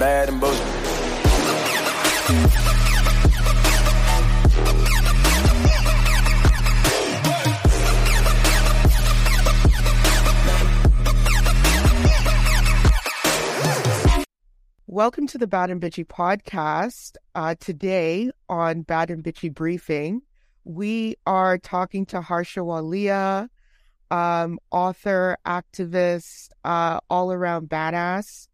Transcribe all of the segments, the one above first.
bad and boasting. Welcome to the Bad and Bitchy podcast. Uh, today on Bad and Bitchy Briefing, we are talking to Harsha Walia, um, author, activist, uh, all around badass.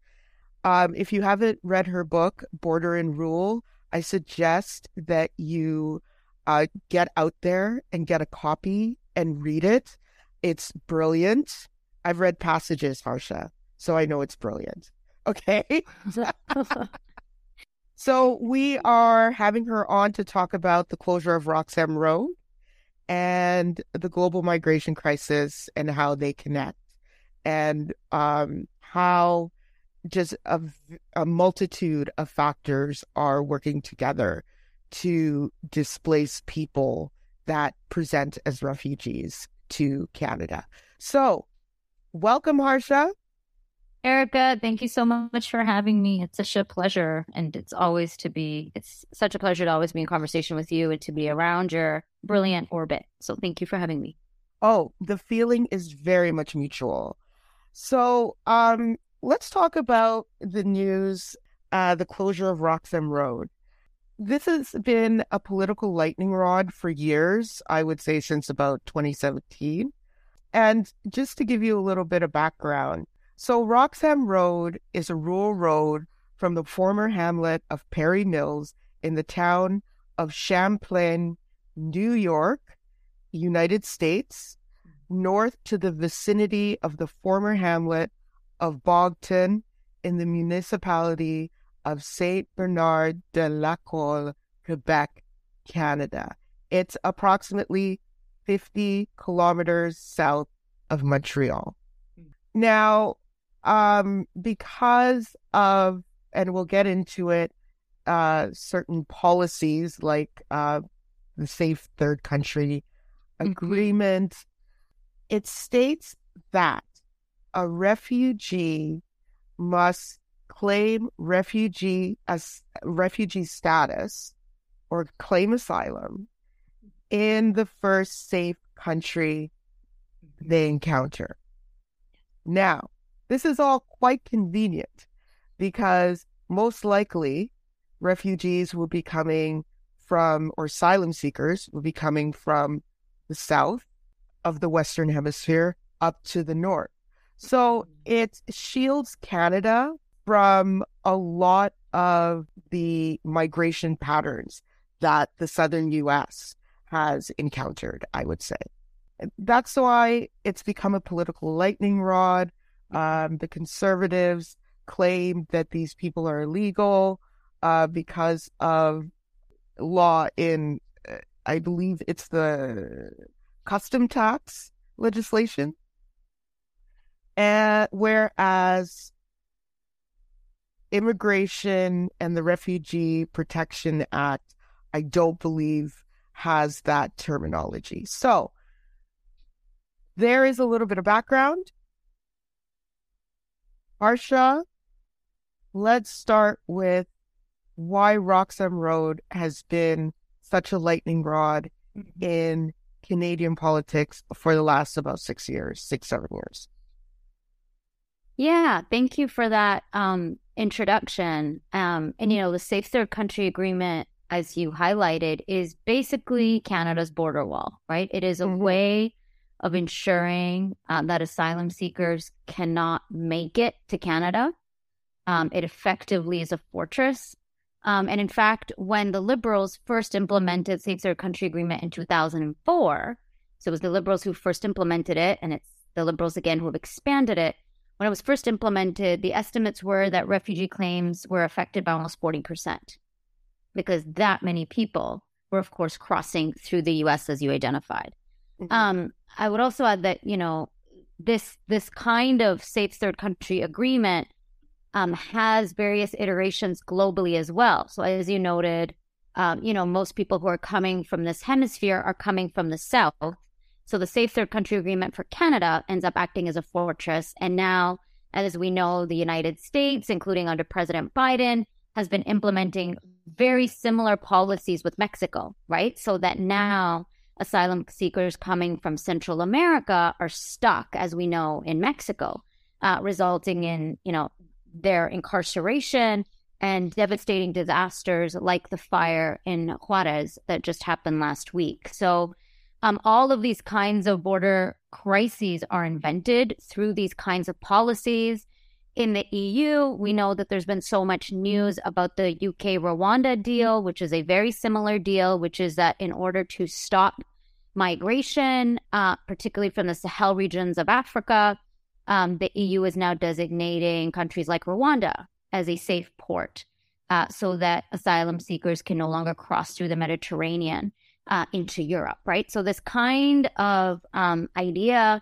Um, if you haven't read her book, Border and Rule, I suggest that you uh, get out there and get a copy and read it. It's brilliant. I've read passages, Harsha, so I know it's brilliant. Okay. so we are having her on to talk about the closure of Roxham Road and the global migration crisis and how they connect and um, how just a, a multitude of factors are working together to displace people that present as refugees to Canada. So, welcome, Harsha. Erica, thank you so much for having me. It's such a pleasure. And it's always to be, it's such a pleasure to always be in conversation with you and to be around your brilliant orbit. So thank you for having me. Oh, the feeling is very much mutual. So, um, let's talk about the news, uh, the closure of Roxham Road. This has been a political lightning rod for years, I would say since about 2017. And just to give you a little bit of background, so Roxham Road is a rural road from the former hamlet of Perry Mills in the town of Champlain, New York, United States, north to the vicinity of the former hamlet of Bogton in the municipality of Saint Bernard de la Colle, Quebec, Canada. It's approximately 50 kilometers south of Montreal. Now, um, because of, and we'll get into it, uh, certain policies like uh, the Safe Third Country Mm-hmm. Agreement, it states that a refugee must claim refugee as refugee status or claim asylum in the first safe country they encounter. Now, this is all quite convenient because most likely refugees will be coming from, or asylum seekers will be coming from the south of the Western Hemisphere up to the north. So it shields Canada from a lot of the migration patterns that the southern US has encountered, I would say. That's why it's become a political lightning rod. Um, the conservatives claim that these people are illegal uh, because of law in, uh, I believe it's the custom tax legislation. And whereas immigration and the Refugee Protection Act, I don't believe has that terminology. So there is a little bit of background. Harsha, let's start with why Roxham Road has been such a lightning rod mm-hmm. in Canadian politics for the last about six years, six, seven years. Yeah, thank you for that um, introduction. Um, and, you know, the Safe Third Country Agreement, as you highlighted, is basically Canada's border wall, right? It is a Mhm. way of ensuring um, that asylum seekers cannot make it to Canada. Um, it effectively is a fortress. Um, and in fact, when the Liberals first implemented Safe Third Country Agreement in 2004, so it was the Liberals who first implemented it, and it's the Liberals again who have expanded it. When it was first implemented, the estimates were that refugee claims were affected by almost 40%, because that many people were, of course, crossing through the US as you identified. Mhm. Um, I would also add that, you know, this this kind of safe third country agreement um, has various iterations globally as well. So as you noted, um, you know, most people who are coming from this hemisphere are coming from the south. So the safe third country agreement for Canada ends up acting as a fortress. And now As we know, the United States, including under President Biden, has been implementing very similar policies with Mexico, right? So that now asylum seekers coming from Central America are stuck, as we know, in Mexico, uh, resulting in, you know, their incarceration and devastating disasters like the fire in Juarez that just happened last week. So, um, all of these kinds of border crises are invented through these kinds of policies. In the EU, we know that there's been so much news about the UK Rwanda deal, which is a very similar deal, which is that in order to stop migration, uh, particularly from the Sahel regions of Africa, um, the EU is now designating countries like Rwanda as a safe port uh, so that asylum seekers can no longer cross through the Mediterranean uh, into Europe, right? So, this kind of um, idea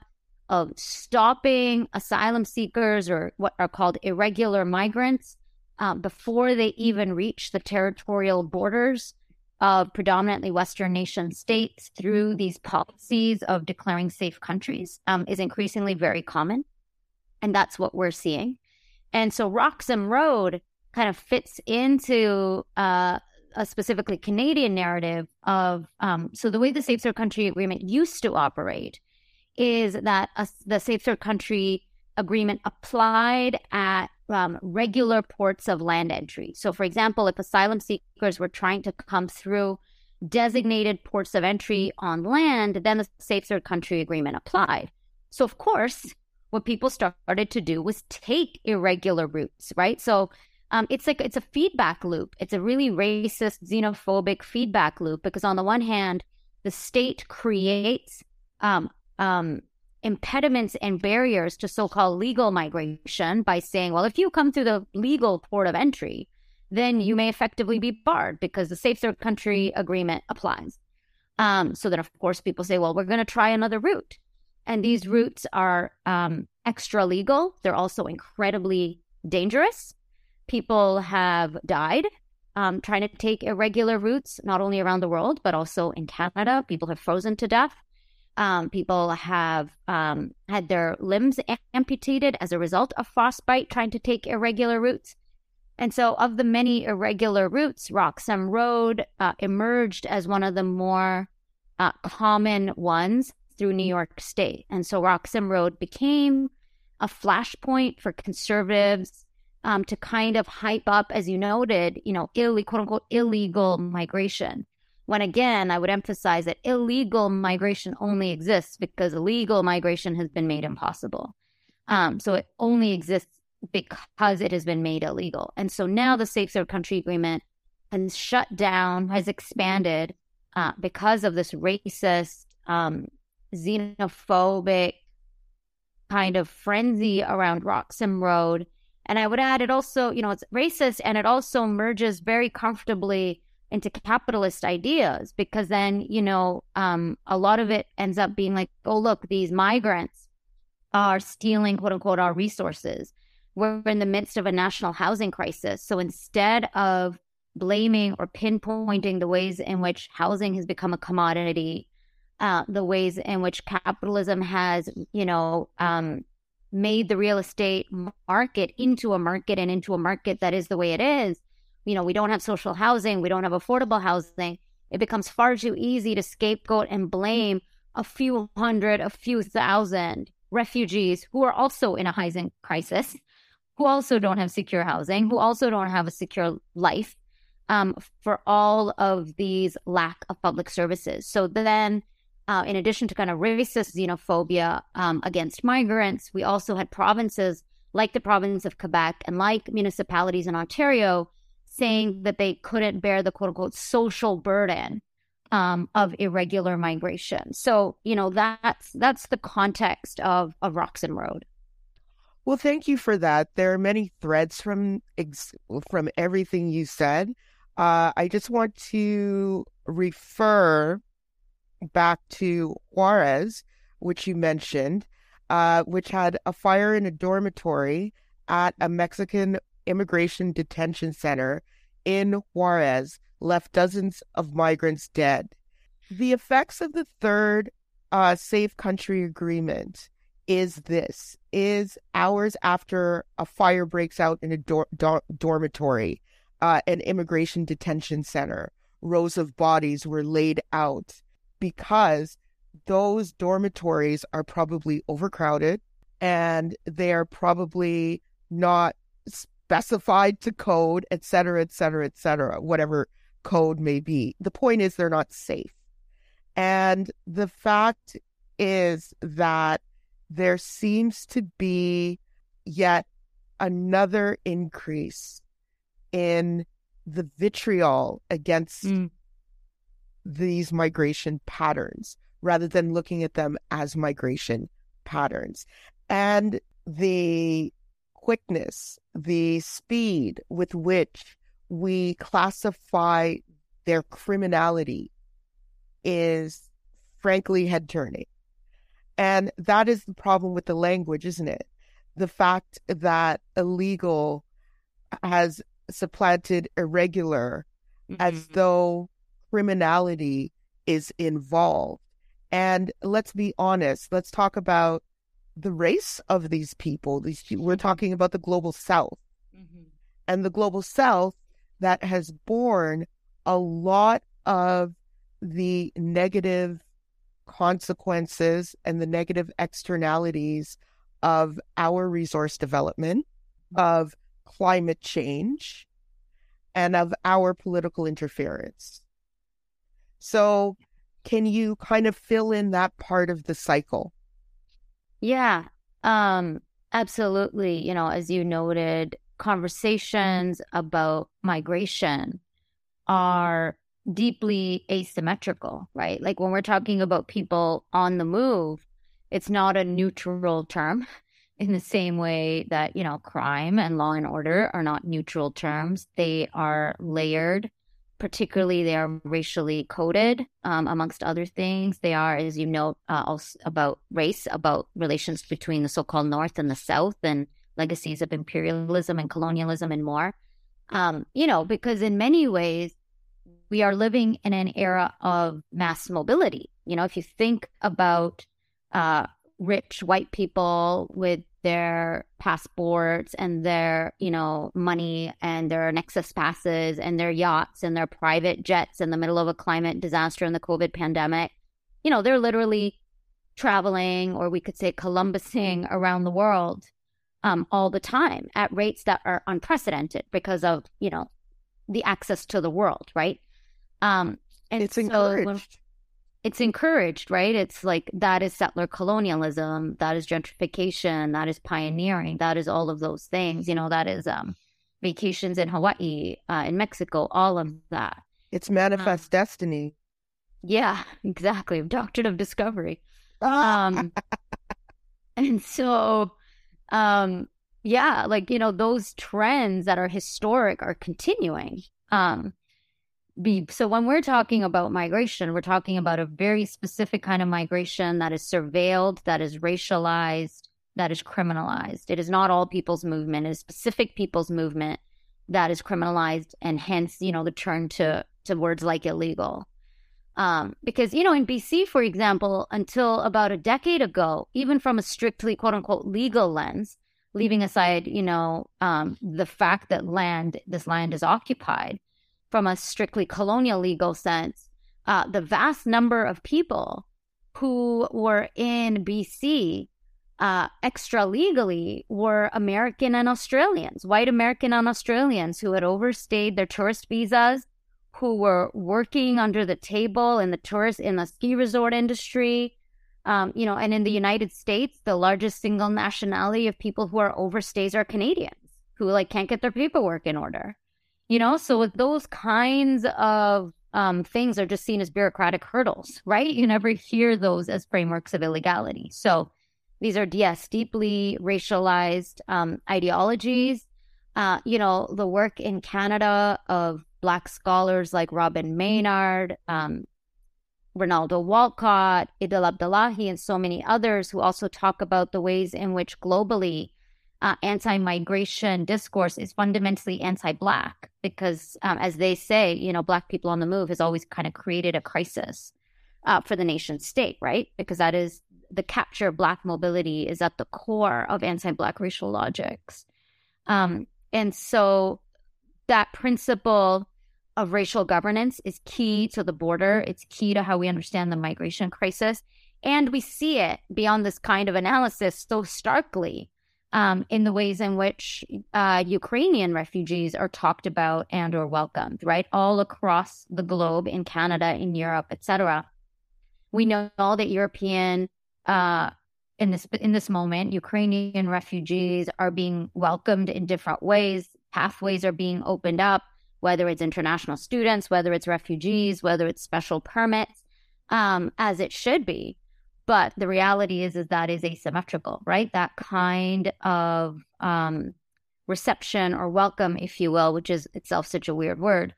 of stopping asylum seekers or what are called irregular migrants uh, before they even reach the territorial borders of predominantly Western nation states through these policies of declaring safe countries um, is increasingly very common. And that's what we're seeing. And so Roxham Road kind of fits into uh, a specifically Canadian narrative of um, so the way the Safe Third Country Agreement used to operate is that a, the Safe Third Country Agreement applied at um, regular ports of land entry. So, for example, if asylum seekers were trying to come through designated ports of entry on land, then the Safe Third Country Agreement applied. So, of course, what people started to do was take irregular routes, right? So, um, it's like it's a feedback loop. It's a really racist, xenophobic feedback loop because on the one hand, the state creates um, um, impediments and barriers to so-called legal migration by saying, well, if you come through the legal port of entry, then you may effectively be barred because the Safe Third Country Agreement applies. Um, so then, of course, people say, well, we're going to try another route. And these routes are um, extra legal. They're also incredibly dangerous. People have died um, trying to take irregular routes, not only around the world, but also in Canada. People have frozen to death. Um, people have um, had their limbs amputated as a result of frostbite trying to take irregular routes. And so, of the many irregular routes, Roxham Road uh, emerged as one of the more uh, common ones through New York State. And so, Roxham Road became a flashpoint for conservatives um, to kind of hype up, as you noted, you know, Ill- quote unquote illegal migration. When again, I would emphasize that illegal migration only exists because illegal migration has been made impossible. Um, so it only exists because it has been made illegal. And so now the Safe Third Country Agreement has shut down, has expanded uh, because of this racist, um, xenophobic kind of frenzy around Roxham Road. And I would add it also, you know, it's racist and it also merges very comfortably into capitalist ideas because then, you know, um, a lot of it ends up being like, oh, look, these migrants are stealing, quote unquote, our resources. We're in the midst of a national housing crisis. So instead of blaming or pinpointing the ways in which housing has become a commodity, uh, the ways in which capitalism has, you know, um, made the real estate market into a market and into a market that is the way it is, you know, we don't have social housing, we don't have affordable housing, it becomes far too easy to scapegoat and blame a few hundred, a few thousand refugees who are also in a housing crisis, who also don't have secure housing, who also don't have a secure life um, for all of these lack of public services. So then, uh, in addition to kind of racist xenophobia um, against migrants, we also had provinces like the province of Quebec and like municipalities in Ontario saying that they couldn't bear the quote unquote social burden um, of irregular migration. So, you know, that's that's the context of, of Roxham Road. Well, thank you for that. There are many threads from from everything you said. Uh, I just want to refer back to Juarez, which you mentioned, uh, which had a fire in a dormitory at a Mexican immigration detention center in Juarez left dozens of migrants dead. The effects of the third uh, Safe Country Agreement is this is hours after a fire breaks out in a dor- dor- dormitory uh, an immigration detention center rows of bodies were laid out because those dormitories are probably overcrowded and they are probably not specified to code et cetera et cetera et cetera whatever code may be the point is they're not safe and the fact is that there seems to be yet another increase in the vitriol against mm. These migration patterns rather than looking at them as migration patterns. And the quickness, the speed with which we classify their criminality is frankly head turning. And that is the problem with the language, isn't it? The fact that illegal has supplanted irregular mm-hmm. as though criminality is involved. And let's be honest, let's talk about the race of these people. These we're mm-hmm. talking about the global south. Mm-hmm. And the global south that has borne a lot of the negative consequences and the negative externalities of our resource development, of climate change, and of our political interference. So, can you kind of fill in that part of the cycle? Yeah, um, absolutely. You know, as you noted, conversations about migration are deeply asymmetrical, right? Like when we're talking about people on the move, it's not a neutral term in the same way that, you know, crime and law and order are not neutral terms. They are layered, particularly they are racially coded, um, amongst other things. They are, as you know, uh, also about race, about relations between the so called North and the South and legacies of imperialism and colonialism and more. Um, you know, because in many ways, we are living in an era of mass mobility. You know, if you think about uh, rich white people with their passports and their, you know, money and their Nexus passes and their yachts and their private jets in the middle of a climate disaster and the COVID pandemic, you know, they're literally traveling, or we could say Columbusing around the world um, all the time at rates that are unprecedented because of, you know, the access to the world, right? Um, and it's so encouraged. It's encouraged, right? It's like that is settler colonialism, that is gentrification, that is pioneering, that is all of those things. You know, that is um, vacations in Hawaii, uh, in Mexico, all of that. It's manifest um, destiny. Yeah, exactly. Doctrine of discovery. um, and so, um, yeah, like you know, those trends that are historic are continuing. Um, be so when we're talking about migration we're talking about a very specific kind of migration that is surveilled that is racialized that is criminalized. It is not all people's movement it is specific people's movement that is criminalized and hence you know the turn to to words like illegal. Um, because you know in bc for example until about a decade ago even from a strictly quote unquote legal lens leaving aside you know um, the fact that land this land is occupied from a strictly colonial legal sense, uh, the vast number of people who were in BC uh, extra legally were American and Australians, white American and Australians who had overstayed their tourist visas, who were working under the table in the tourist in the ski resort industry. Um, you know, and in the United States, the largest single nationality of people who are overstays are Canadians who like can't get their paperwork in order you know so those kinds of um, things are just seen as bureaucratic hurdles right? You never hear those as frameworks of illegality. So these are yes deeply racialized um, ideologies. Uh, you know the work in canada of black scholars like Robyn Maynard um, Rinaldo Walcott, Idil Abdillahi, and so many others who also talk about the ways in which globally uh, anti-migration discourse is fundamentally anti-black because, um, as they say, you know, black people on the move has always kind of created a crisis uh, for the nation state, right? Because that is the capture of Black mobility is at the core of anti Black racial logics. Um, and so that principle of racial governance is key to the border. It's key to how we understand the migration crisis. And we see it beyond this kind of analysis so starkly um, in the ways in which uh, Ukrainian refugees are talked about and or welcomed, right? All across the globe, in Canada, in Europe, etc. We know all that European uh, in this in this moment, Ukrainian refugees are being welcomed in different ways. Pathways are being opened up, whether it's international students, whether it's refugees, whether it's special permits, um, as it should be. But the reality is, is that is asymmetrical, right? That kind of um, reception or welcome, if you will, which is itself such a weird word,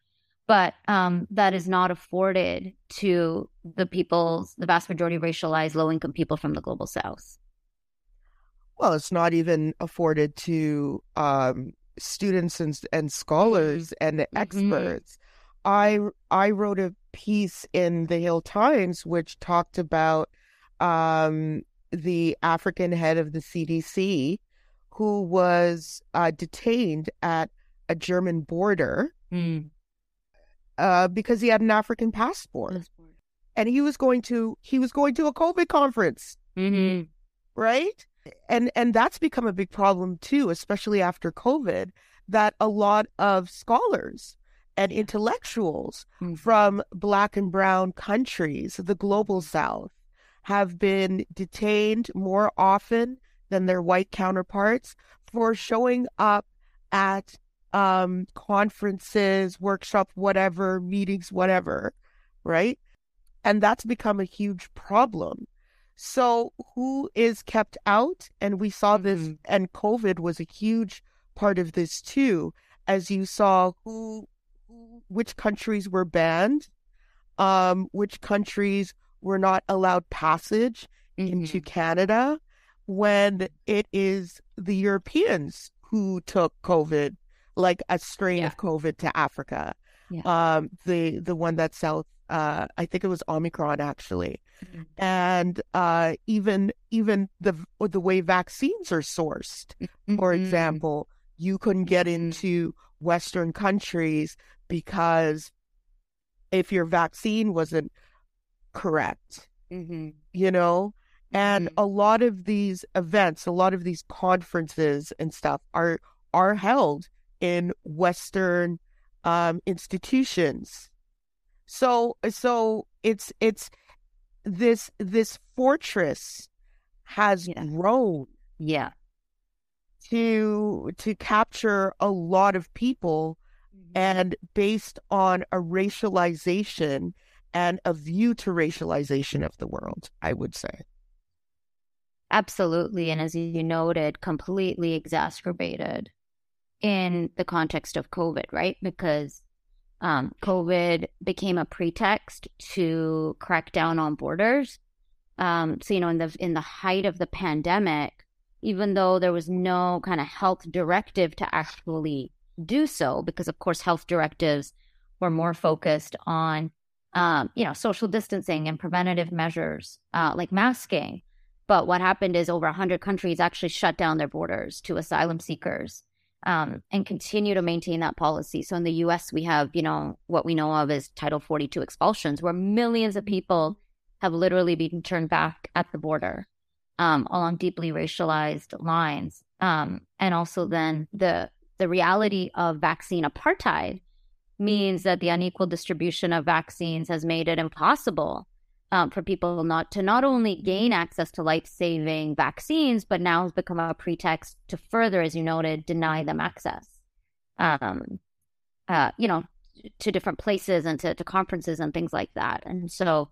but um, that is not afforded to the peoples, the vast majority of racialized low income people from the global south. Well, it's not even afforded to um, students and, and scholars and mm-hmm. experts. Mm-hmm. I I wrote a piece in the Hill Times which talked about um, the African head of the CDC who was uh, detained at a German border. Mm uh, because he had an African passport. passport. And he was going to he was going to a COVID conference. Mm-hmm. Right? And and that's become a big problem too, especially after COVID, that a lot of scholars and intellectuals mm-hmm. from black and brown countries, the global south, have been detained more often than their white counterparts for showing up at um, conferences, workshops, whatever, meetings, whatever, right? And that's become a huge problem. So, who is kept out? And we saw this, mm-hmm. and COVID was a huge part of this too, as you saw who, which countries were banned, um, which countries were not allowed passage mm-hmm. into Canada, when it is the Europeans who took COVID like a strain yeah. of COVID to Africa. Yeah. Um, the the one that South, uh, I think it was Omicron actually, mm-hmm. and uh, even even the the way vaccines are sourced, mm-hmm. for example, you couldn't get mm-hmm. into Western countries because if your vaccine wasn't correct, mm-hmm. you know, and mm-hmm. a lot of these events, a lot of these conferences and stuff are are held in Western um, institutions. So so it's it's this this fortress has yeah. grown. Yeah. To to capture a lot of people mm-hmm. and based on a racialization and a view to racialization of the world, I would say. Absolutely. And as you noted, completely exacerbated in the context of COVID, right? Because um, COVID became a pretext to crack down on borders. Um, so you know, in the in the height of the pandemic, even though there was no kind of health directive to actually do so, because of course health directives were more focused on um, you know social distancing and preventative measures uh, like masking. But what happened is over 100 countries actually shut down their borders to asylum seekers um, and continue to maintain that policy. So in the US, we have, you know, what we know of as Title 42 expulsions, where millions of people have literally been turned back at the border um, along deeply racialized lines. Um, and also then the the reality of vaccine apartheid means that the unequal distribution of vaccines has made it impossible um, for people not to not only gain access to life saving vaccines, but now has become a pretext to further, as you noted, deny them access. Um, uh, you know, to different places and to, to conferences and things like that. And so,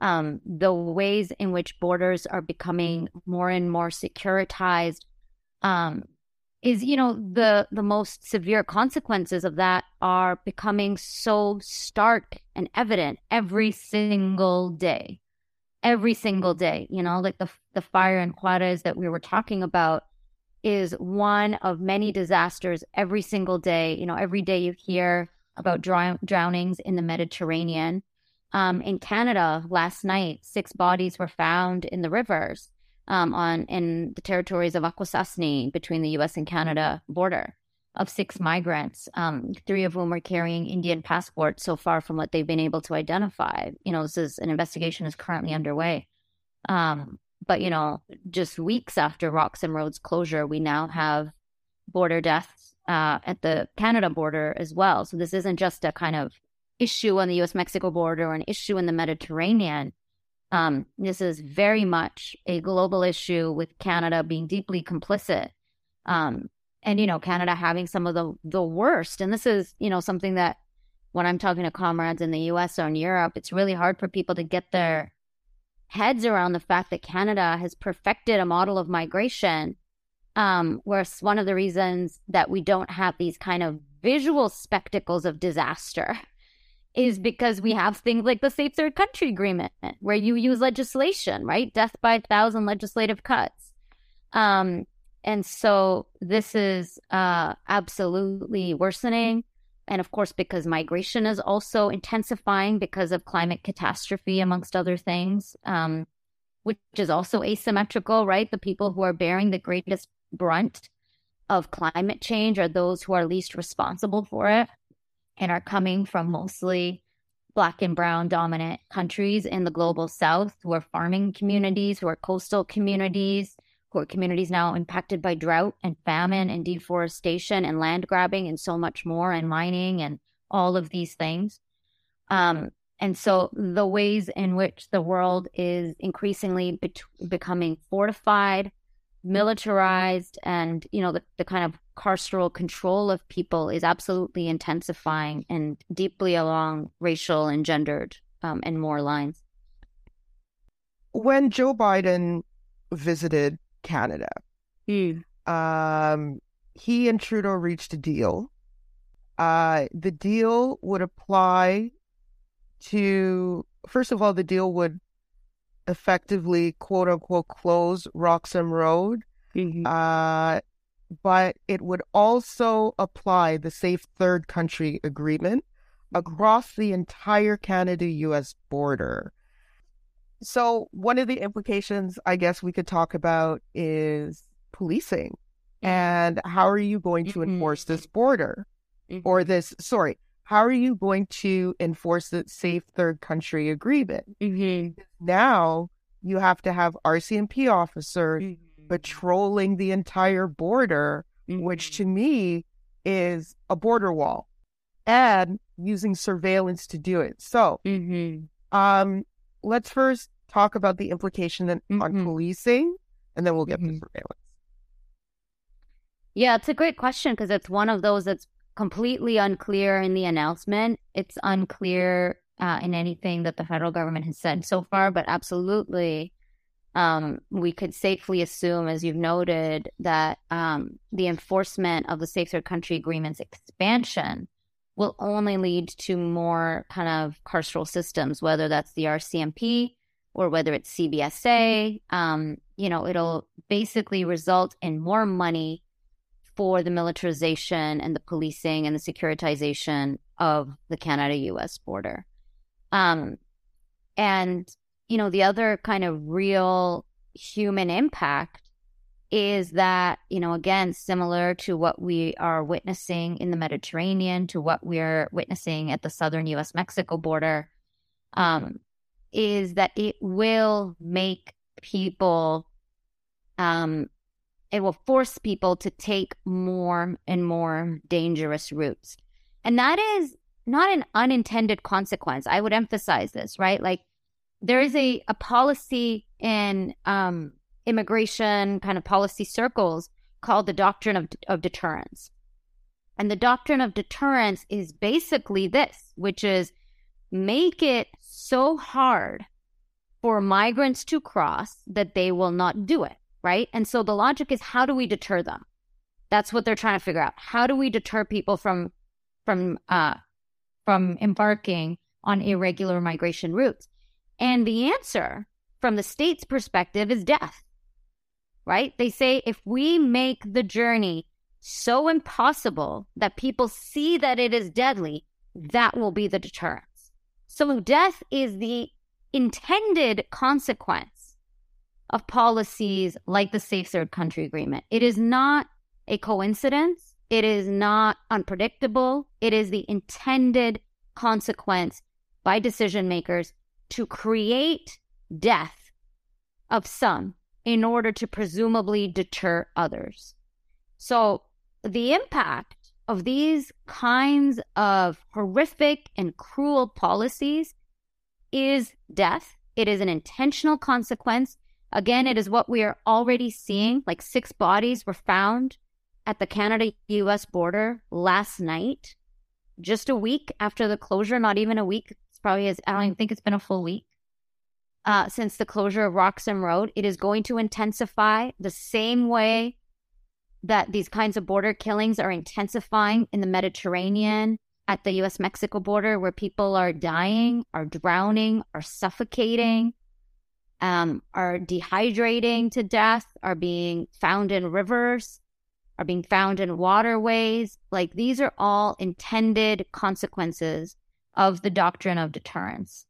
um, the ways in which borders are becoming more and more securitized, um, is you know the the most severe consequences of that are becoming so stark and evident every single day. Every single day you know like the the fire in Juarez that we were talking about is one of many disasters every single day. You know every day you hear about drownings in the Mediterranean. Um, in Canada, last night, six bodies were found in the rivers um, on in the territories of Akwesasne between the U.S. and Canada border of six migrants, um, three of whom are carrying Indian passports so far from what they've been able to identify. You know, this is an investigation is currently underway. Um, but, you know, just weeks after Roxham Road's closure, we now have border deaths uh, at the Canada border as well. So this isn't just a kind of issue on the US Mexico border or an issue in the Mediterranean. Um, this is very much a global issue with Canada being deeply complicit. Um, and you know canada having some of the the worst and this is you know something that when i'm talking to comrades in the us or in europe it's really hard for people to get their heads around the fact that canada has perfected a model of migration um, where one of the reasons that we don't have these kind of visual spectacles of disaster is because we have things like the safe third country agreement where you use legislation right death by a thousand legislative cuts um, and so this is uh, absolutely worsening. And of course, because migration is also intensifying because of climate catastrophe, amongst other things, um, which is also asymmetrical, right? The people who are bearing the greatest brunt of climate change are those who are least responsible for it and are coming from mostly black and brown dominant countries in the global south who are farming communities, who are coastal communities, who are communities now impacted by drought and famine and deforestation and land grabbing and so much more and mining and all of these things. Um, and so the ways in which the world is increasingly be- becoming fortified, militarized, and you know the, the kind of carceral control of people is absolutely intensifying and deeply along racial and gendered um, and more lines. When Joe Biden visited Canada. Mm. Um, he and Trudeau reached a deal. Uh, the deal would apply to, first of all, the deal would effectively, quote unquote, close Roxham Road. Mm-hmm. Uh, but it would also apply the Safe Third Country Agreement across the entire Canada US border. So, one of the implications I guess we could talk about is policing and how are you going to enforce this mm-hmm. border mm-hmm. or this, sorry, how are you going to enforce the safe third country agreement? Mm-hmm. Now you have to have RCMP officers mm-hmm. Patrolling the entire border, which to mm-hmm. me is a border wall and using surveillance to do it. So, mm-hmm. um, let's first talk about the implication mm-hmm. on policing, and then we'll get mm-hmm. to surveillance. Yeah, it's a great question because it's one of those that's completely unclear in the announcement. It's unclear uh, in anything that the federal government has said so far, but absolutely, um, we could safely assume, as you've noted, that um, the enforcement of the Safe Third Country Agreement's expansion will only lead to more kind of carceral systems, whether that's the RCMP or whether it's CBSA. Um, you know, it'll basically result in more money for the militarization and the policing and the securitization of the Canada US border. Um, and, you know, the other kind of real human impact is that, you know, again, similar to what we are witnessing in the Mediterranean, to what we're witnessing at the southern US Mexico border, um, is that it will make people, um, it will force people to take more and more dangerous routes. And that is not an unintended consequence. I would emphasize this, right? Like there is a, a policy in um, immigration kind of policy circles called the doctrine of, of deterrence. And the doctrine of deterrence is basically this, which is make it so hard for migrants to cross that they will not do it, right? And so the logic is how do we deter them? That's what they're trying to figure out. How do we deter people from from uh from embarking on irregular migration routes? And the answer from the state's perspective is death right? They say if we make the journey so impossible that people see that it is deadly, that will be the deterrence. So death is the intended consequence of policies like the Safe Third Country Agreement. It is not a coincidence. It is not unpredictable. It is the intended consequence by decision makers to create death of some in order to presumably deter others. So the impact of these kinds of horrific and cruel policies is death. It is an intentional consequence. Again, it is what we are already seeing. Like six bodies were found at the Canada US border last night, just a week after the closure, not even a week. It's probably, is. I don't even think it's been a full week. Uh, since the closure of Roxham Road, it is going to intensify the same way that these kinds of border killings are intensifying in the Mediterranean, at the US Mexico border, where people are dying, are drowning, are suffocating, um, are dehydrating to death, are being found in rivers, are being found in waterways. Like these are all intended consequences of the doctrine of deterrence.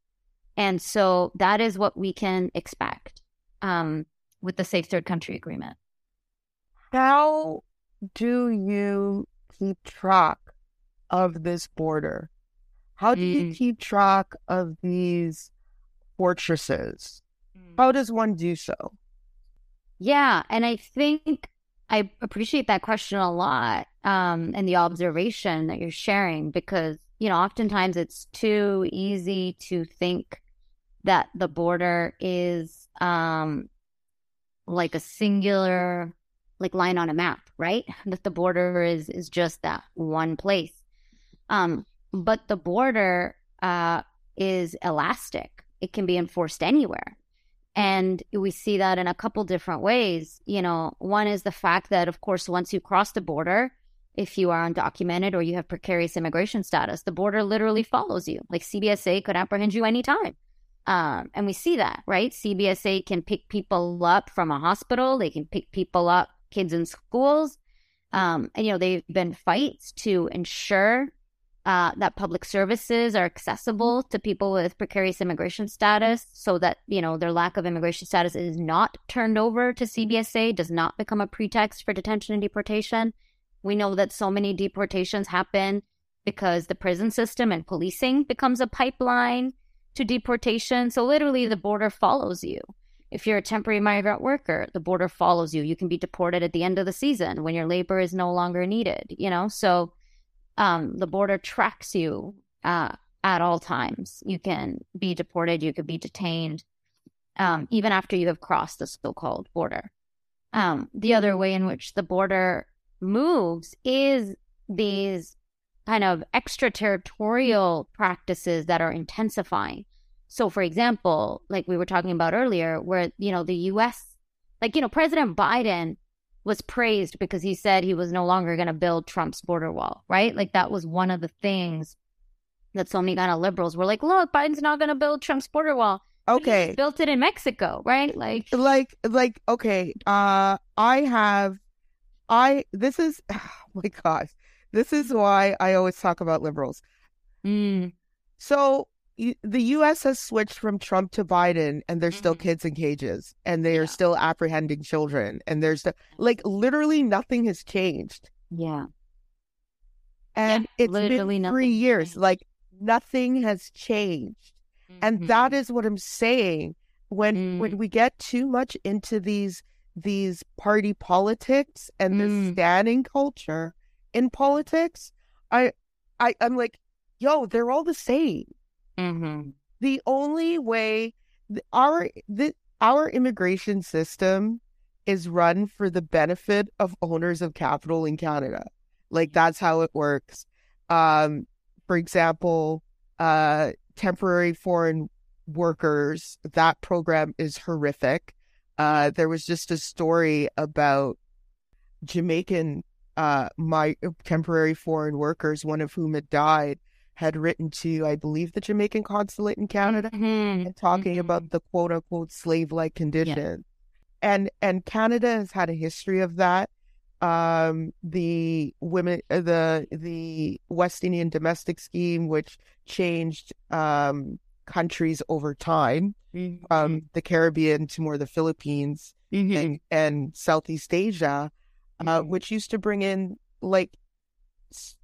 And so that is what we can expect um, with the Safe Third Country Agreement. How do you keep track of this border? How do you Mm. keep track of these fortresses? Mm. How does one do so? Yeah, and I think I appreciate that question a lot, um, and the observation that you're sharing because you know oftentimes it's too easy to think that the border is um, like a singular like line on a map, right? That the border is is just that one place. Um, but the border uh, is elastic; it can be enforced anywhere. And we see that in a couple different ways. You know, one is the fact that, of course, once you cross the border, if you are undocumented or you have precarious immigration status, the border literally follows you. Like CBSA could apprehend you anytime. Um, and we see that, right? CBSA can pick people up from a hospital, they can pick people up, kids in schools. Um, and, you know, they've been fights to ensure uh, that public services are accessible to people with precarious immigration status so that, you know, their lack of immigration status is not turned over to CBSA, does not become a pretext for detention and deportation. We know that so many deportations happen because the prison system and policing becomes a pipeline to deportation. So literally the border follows you. If you're a temporary migrant worker, the border follows you. You can be deported at the end of the season when your labor is no longer needed, you know? So um, the border tracks you uh, at all times. You can be deported, you could be detained, um, even after you have crossed the so called border. Um, the other way in which the border moves is these kind of extraterritorial practices that are intensifying. So, for example, like we were talking about earlier, where, you know, the US, like, you know, President Biden was praised because he said he was no longer going to build Trump's border wall, right? Like, that was one of the things that so many kind of liberals were like, look, Biden's not going to build Trump's border wall. Okay. built it in Mexico, right? Like, like like okay uh i have i this is oh my gosh this is why i always talk about liberals mm, so the us has switched from trump to biden and there's still Mhm. kids in cages and they Yeah. are still apprehending children and there's the, like literally nothing has changed yeah. and it's literally been three years like nothing has changed and that is what i'm saying when Mm. when we get too much into these these party politics and this Mm. standing culture in politics i i i'm like yo they're all the same Mm-hmm. the only way our the, our immigration system is run for the benefit of owners of capital in Canada. Like that's how it works. Um, for example, uh, temporary foreign workers. That program is horrific. Uh, there was just a story about Jamaican uh, my temporary foreign workers, one of whom had died, had written to, I believe, the Jamaican consulate in Canada Mhm. and talking Mhm. about the quote unquote slave like condition. And and Canada has had a history of that. um, the women, uh, the the West Indian domestic scheme, which changed um, countries over time, Mm-hmm. um, the Caribbean to more the Philippines Mhm. and, and Southeast Asia, uh, which used to bring in like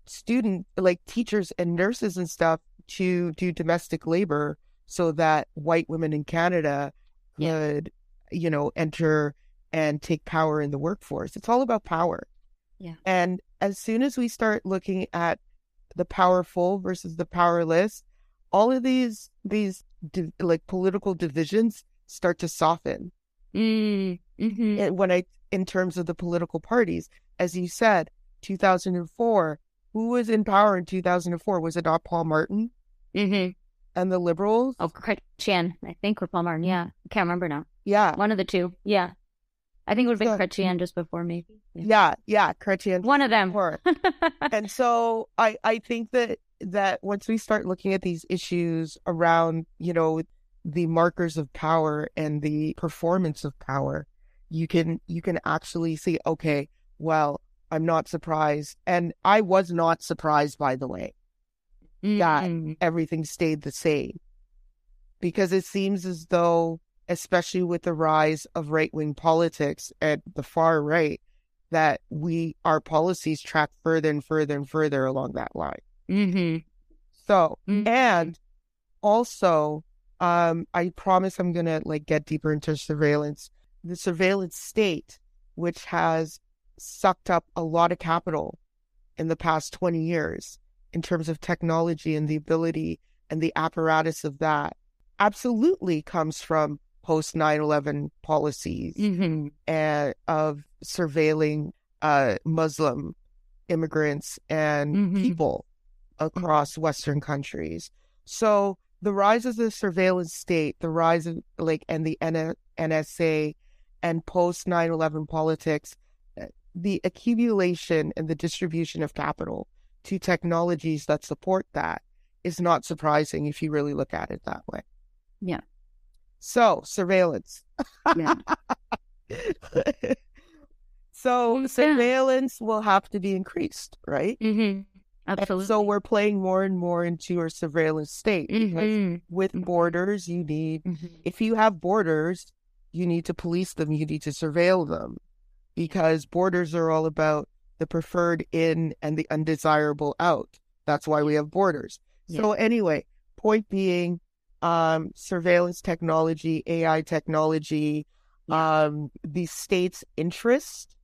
student, like teachers and nurses and stuff to do domestic labor so that white women in Canada Yeah. could, you know, enter and take power in the workforce. It's all about power. Yeah. And as soon as we start looking at the powerful versus the powerless, all of these these di- like political divisions start to soften. Mm, mhm. And when I in terms of the political parties, as you said, 2004, who was in power in 2004? Was it not Paul Martin Mhm. and the Liberals? Oh, Chrétien, I think, or Paul Martin. Yeah, I can't remember now. Yeah, One of the two. Yeah, I think it would have been So- Chrétien just before, maybe. yeah, yeah. Chrétien. One of them. And so I I think that that once we start looking at these issues around you know the markers of power and the performance of power you can you can actually see okay well i'm not surprised and i was not surprised by the way Yeah. Mhm. everything stayed the same because it seems as though especially with the rise of right-wing politics at the far right that we our policies track further and further and further along that line Mhm. so Mhm. and also um i promise i'm gonna like get deeper into surveillance the surveillance state which has sucked up a lot of capital in the past 20 years in terms of technology and the ability and the apparatus of that absolutely comes from post 9-11 policies Mhm. and of surveilling uh muslim immigrants and Mhm. people across western countries so the rise of the surveillance state the rise of like and the nsa and post 9-11 politics uh, the accumulation and the distribution of capital to technologies that support that is not surprising if you really look at it that way Yeah. so surveillance Yeah. so Yeah. surveillance will have to be increased, right? Mhm. Absolutely. so we're playing more and more into a surveillance state because Mhm. with Mhm. borders, you need, Mhm. if you have borders, you need to police them, you need to surveil them because borders are all about the preferred in and the undesirable out. That's why we have borders. So anyway, point being, um, surveillance technology, AI technology, um, the state's interest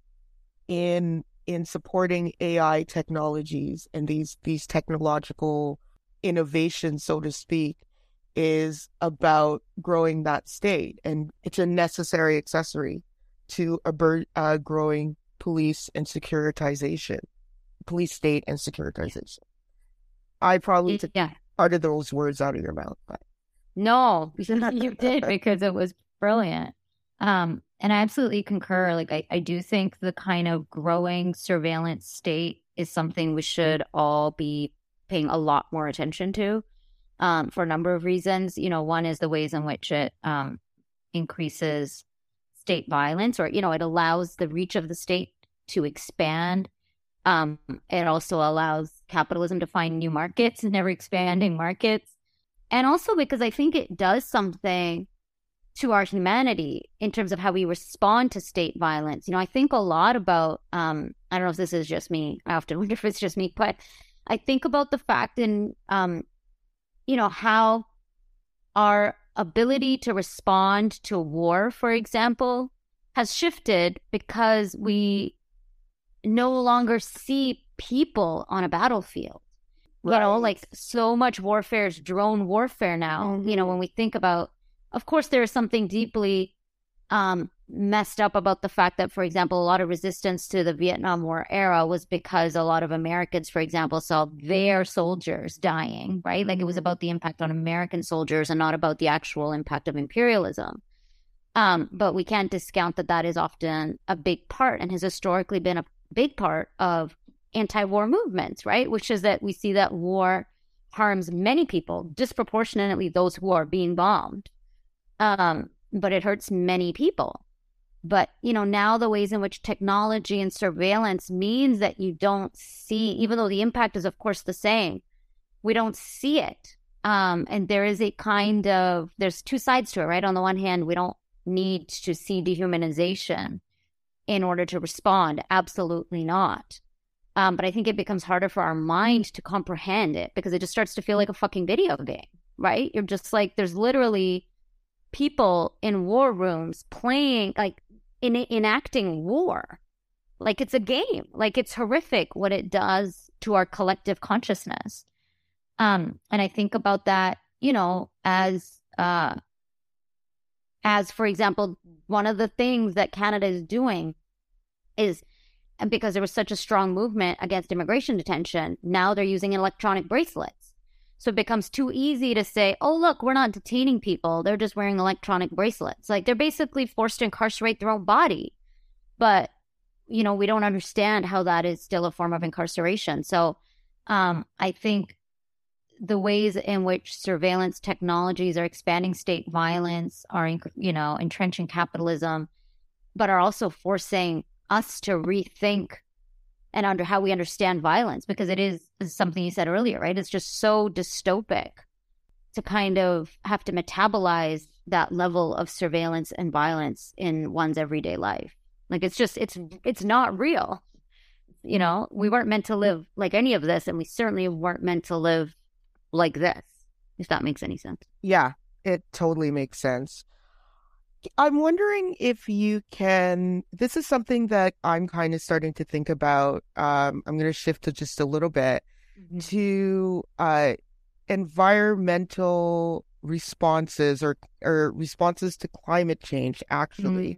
in in supporting AI technologies and these these technological innovations, so to speak, is about growing that state, and it's a necessary accessory to a uh, growing police and securitization, police state and securitization. I probably took yeah. part of those words out of your mouth, but No, you did because it was brilliant. Um, and I absolutely concur. Like, I, I do think the kind of growing surveillance state is something we should all be paying a lot more attention to um, for a number of reasons. You know, one is the ways in which it um, increases state violence, or, you know, it allows the reach of the state to expand. Um, it also allows capitalism to find new markets and ever expanding markets and also because I think it does something to our humanity in terms of how we respond to state violence. You know, I think a lot about um I don't know if this is just me. I often wonder if it's just me, but I think about the fact in um you know how our ability to respond to war, for example, has shifted because we no longer see people on a battlefield you know like so much warfare is drone warfare now you know when we think about of course there is something deeply um messed up about the fact that for example a lot of resistance to the vietnam war era was because a lot of americans for example saw their soldiers dying right like it was Mhm. about the impact on american soldiers and not about the actual impact of imperialism um but we can't discount that that is often a big part and has historically been a big part of anti-war movements, right? Which is that we see that war harms many people, disproportionately those who are being bombed. Um, but it hurts many people. But, you know, now the ways in which technology and surveillance means that you don't see, even though the impact is, of course, the same, we don't see it. Um, and there is a kind of, there's two sides to it, right? On the one hand, we don't need to see dehumanization in order to respond. Absolutely not. Um, but I think it becomes harder for our mind to comprehend it because it just starts to feel like a fucking video game, right? You're just like, there's literally people in war rooms playing, like in, enacting war. Like it's a game. Like it's horrific what it does to our collective consciousness. Um, and I think about that, you know, as uh, as for example, one of the things that Canada is doing is because there was such a strong movement against immigration detention, now they're using an electronic bracelets. So it becomes too easy to say, oh, look, we're not detaining people. They're just wearing electronic bracelets. Like they're basically forced to incarcerate their own body. But, you know, we don't understand how that is still a form of incarceration. So um, I think the ways in which surveillance technologies are expanding state violence, are, you know, entrenching capitalism, but are also forcing us to rethink and under how we understand violence because it is, something you said earlier, right? It's just so dystopic to kind of have to metabolize that level of surveillance and violence in one's everyday life. Like it's just it's it's not real. You know, we weren't meant to live like any of this and we certainly weren't meant to live like this. If that makes any sense. Yeah, it totally makes sense. I'm wondering if you can. This is something that I'm kind of starting to think about. Um, I'm going to shift to just a little bit mm-hmm. to uh, environmental responses or or responses to climate change, actually,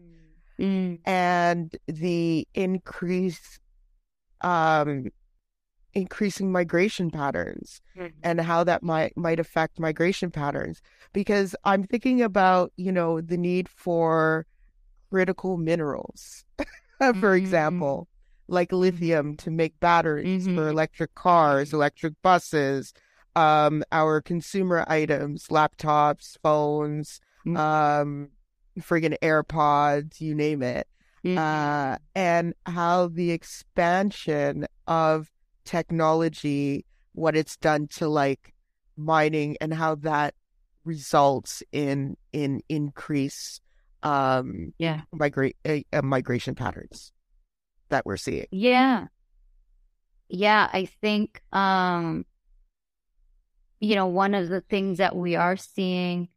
mm-hmm. and the increase um, increasing migration patterns mm-hmm. and how that might might affect migration patterns because i'm thinking about you know the need for critical minerals for mm-hmm. example like mm-hmm. lithium to make batteries mm-hmm. for electric cars electric buses um our consumer items laptops phones mm-hmm. um friggin airpods you name it mm-hmm. uh and how the expansion of technology, what it's done to like mining and how that results in in increase um yeah. migrate uh, uh, migration patterns that we're seeing. Yeah. Yeah i think um you know one of the things that we are seeing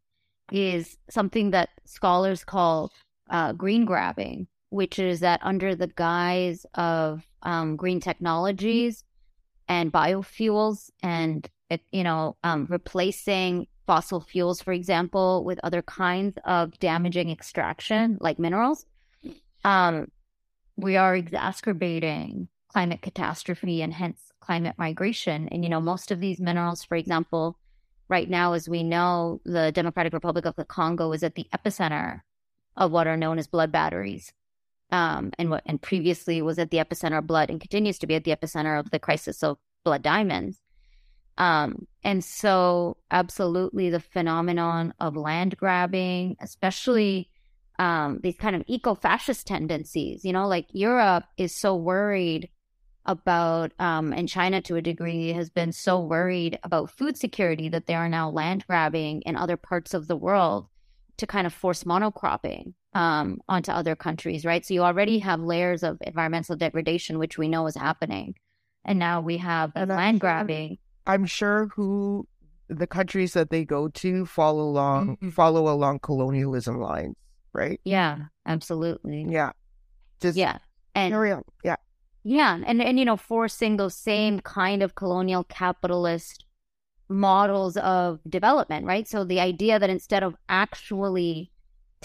is something that scholars call uh, green grabbing which is that under the guise of um, green technologies and biofuels and you know um, replacing fossil fuels for example with other kinds of damaging extraction like minerals. Um, we are exacerbating climate catastrophe and hence climate migration. And you know most of these minerals for example right now as we know the democratic republic of the congo is at the epicenter of what are known as blood batteries um, and what and previously was at the epicenter of blood and continues to be at the epicenter of the crisis of blood diamonds. Um, and so, absolutely, the phenomenon of land grabbing, especially um, these kind of eco fascist tendencies, you know, like Europe is so worried about, um, and China to a degree has been so worried about food security that they are now land grabbing in other parts of the world to kind of force monocropping um, onto other countries, right? So you already have layers of environmental degradation, which we know is happening. And now we have and land grabbing. I'm sure who the countries that they go to follow along mm-hmm. follow along colonialism lines, right? Yeah, absolutely. Yeah. Just yeah. And on. Yeah. Yeah. And and you know, forcing those same kind of colonial capitalist models of development, right? So the idea that instead of actually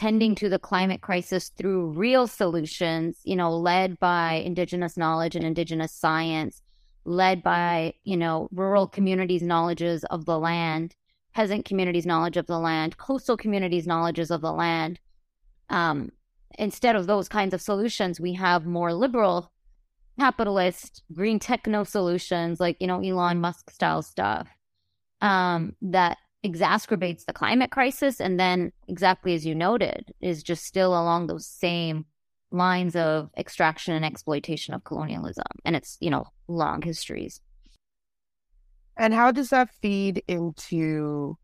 tending to the climate crisis through real solutions, you know, led by indigenous knowledge and indigenous science, led by, you know, rural communities' knowledges of the land, peasant communities' knowledge of the land, coastal communities' knowledges of the land. Um, instead of those kinds of solutions, we have more liberal, capitalist, green techno solutions like, you know, Elon Musk style stuff um, that exacerbates the climate crisis. And then, exactly as you noted, is just still along those same lines of extraction and exploitation of colonialism and its, you know, long histories. And how does that feed into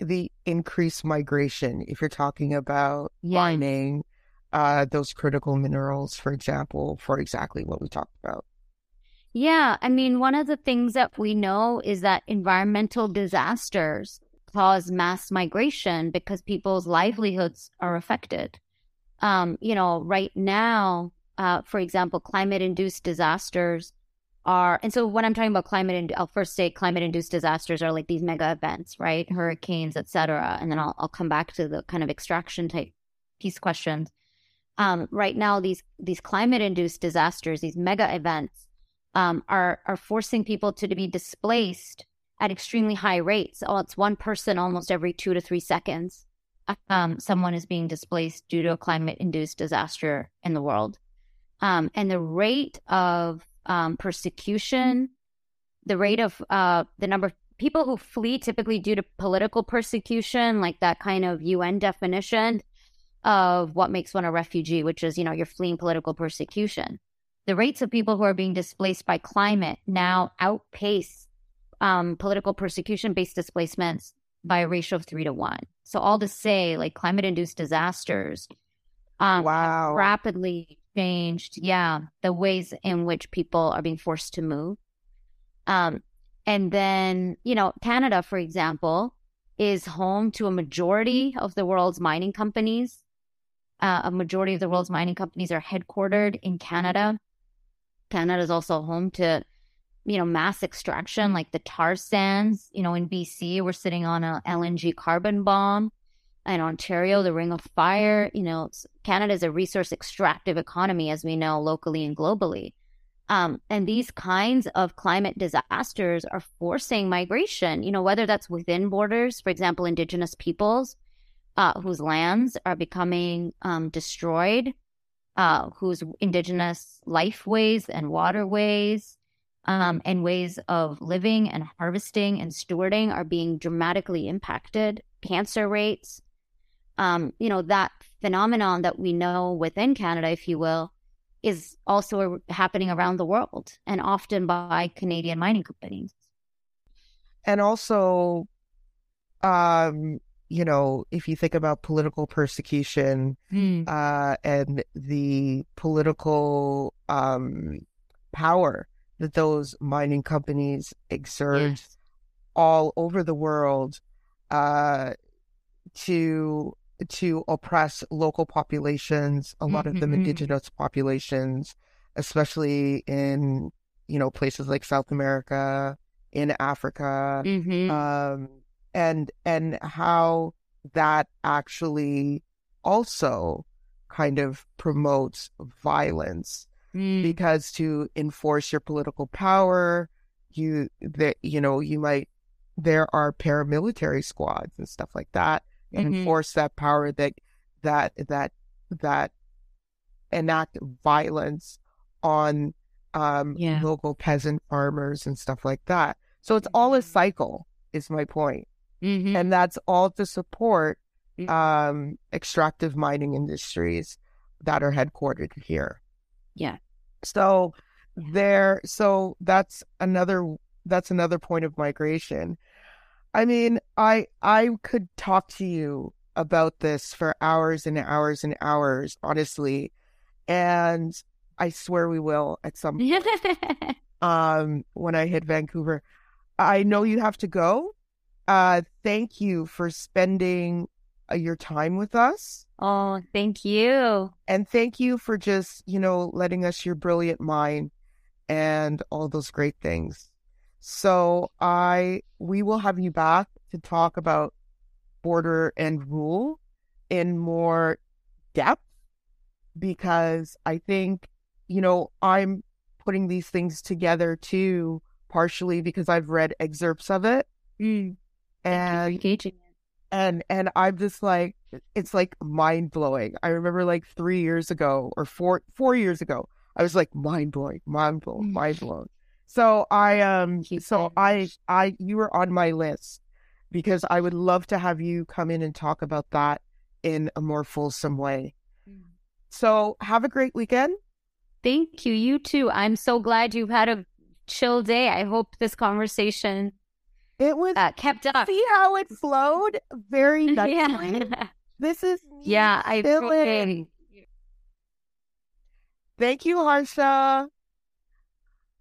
the increased migration if you're talking about mining uh, those critical minerals, for example, for exactly what we talked about? Yeah, I mean, one of the things that we know is that environmental disasters cause mass migration because people's livelihoods are affected. Um, you know, right now, uh, for example, climate induced disasters are, and so when I'm talking about climate, and I'll first say climate induced disasters are like these mega events, right? Hurricanes, etc. And then I'll, I'll come back to the kind of extraction type piece questions. Um, right now, these these climate induced disasters, these mega events, um, are are forcing people to, to be displaced at extremely high rates. Oh, it's one person almost every two to three seconds. Um, someone is being displaced due to a climate induced disaster in the world. Um, and the rate of um, persecution, the rate of uh, the number of people who flee typically due to political persecution, like that kind of UN definition of what makes one a refugee, which is, you know, you're fleeing political persecution the rates of people who are being displaced by climate now outpace um, political persecution based displacements by a ratio of three to one. So, all to say, like climate induced disasters um, wow. rapidly changed, yeah, the ways in which people are being forced to move. Um, and then, you know, Canada, for example, is home to a majority of the world's mining companies. Uh, a majority of the world's mining companies are headquartered in Canada. Canada is also home to, you know, mass extraction like the tar sands. You know, in BC, we're sitting on a LNG carbon bomb. In Ontario, the Ring of Fire. You know, Canada is a resource extractive economy, as we know, locally and globally. Um, and these kinds of climate disasters are forcing migration, you know, whether that's within borders, for example, indigenous peoples uh, whose lands are becoming um, destroyed uh, whose indigenous lifeways and waterways um, and ways of living and harvesting and stewarding are being dramatically impacted. Cancer rates, um, you know, that phenomenon that we know within Canada, if you will, is also happening around the world and often by Canadian mining companies. And also, um, you know, if you think about political persecution mm. uh, and the political um, power that those mining companies exert yes. all over the world uh, to to oppress local populations, a lot mm-hmm. of them mm-hmm. indigenous populations, especially in you know places like South America, in Africa. Mm-hmm. Um, and and how that actually also kind of promotes violence mm. because to enforce your political power you that you know you might there are paramilitary squads and stuff like that and mm-hmm. enforce that power that that that that enact violence on um, yeah. local peasant farmers and stuff like that so it's all a mm-hmm. cycle is my point Mm-hmm. And that's all to support mm-hmm. um, extractive mining industries that are headquartered here. Yeah. So yeah. there so that's another that's another point of migration. I mean, I I could talk to you about this for hours and hours and hours, honestly. And I swear we will at some point. um when I hit Vancouver. I know you have to go, uh, thank you for spending uh, your time with us. Oh, thank you. And thank you for just, you know, letting us your brilliant mind and all those great things. So I we will have you back to talk about border and rule in more depth because I think, you know, I'm putting these things together too, partially because I've read excerpts of it. Mm and engaging and and I'm just like it's like mind blowing. I remember like three years ago or four four years ago, I was like mind blowing, mind blown, mm. mind blown. So I um so I I you were on my list because I would love to have you come in and talk about that in a more fulsome way. Mm. So have a great weekend. Thank you. You too. I'm so glad you've had a chill day. I hope this conversation it was uh, kept up. See how it flowed very nicely. Yeah. This is yeah. I feel Thank you, Harsha.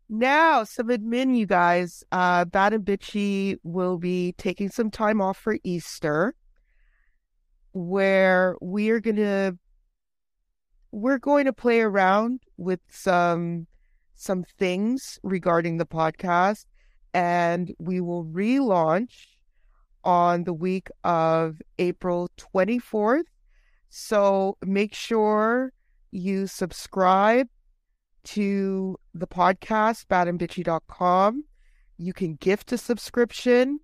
Now, some admin, you guys. Uh, Bad and Bitchy will be taking some time off for Easter, where we are gonna we're going to play around with some some things regarding the podcast, and we will relaunch on the week of April twenty fourth. So make sure you subscribe to the podcast, badandbitchy.com. You can gift a subscription.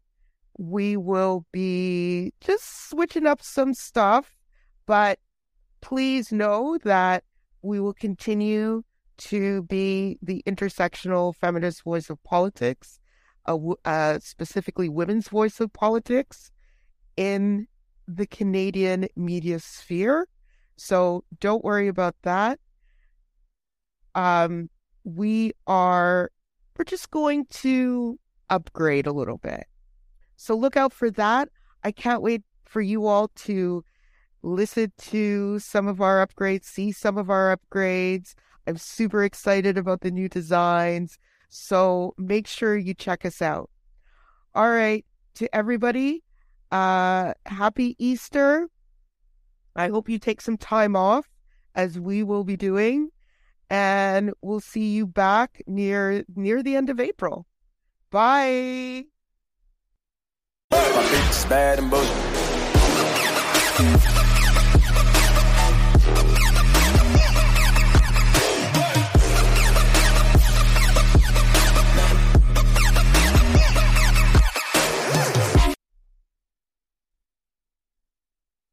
We will be just switching up some stuff, but please know that we will continue to be the intersectional feminist voice of politics, uh, uh, specifically women's voice of politics in the Canadian media sphere. So don't worry about that um, we are we're just going to upgrade a little bit. So look out for that. I can't wait for you all to listen to some of our upgrades, see some of our upgrades. I'm super excited about the new designs. So make sure you check us out. All right, to everybody, uh happy Easter. I hope you take some time off as we will be doing and we'll see you back near near the end of April. Bye. My bitch is bad and